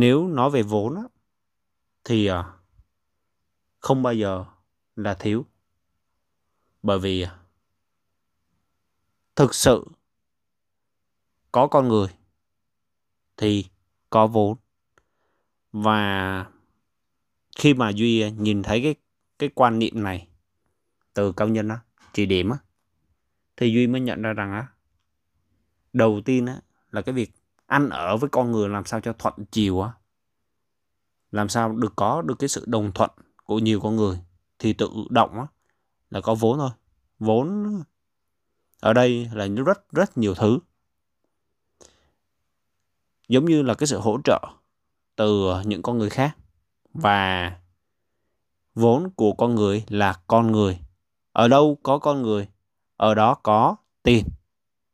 nếu nói về vốn á, thì à, không bao giờ là thiếu. Bởi vì à, thực sự có con người thì có vốn. Và khi mà duy à, nhìn thấy cái cái quan niệm này từ cao nhân á chỉ điểm á thì duy mới nhận ra rằng á đầu tiên á là cái việc ăn ở với con người làm sao cho thuận chiều á? Làm sao được có được cái sự đồng thuận của nhiều con người? Thì tự động á, là có vốn thôi. Vốn ở đây là rất rất nhiều thứ. Giống như là cái sự hỗ trợ từ những con người khác. Và vốn của con người là con người. Ở đâu có con người, ở đó có tiền.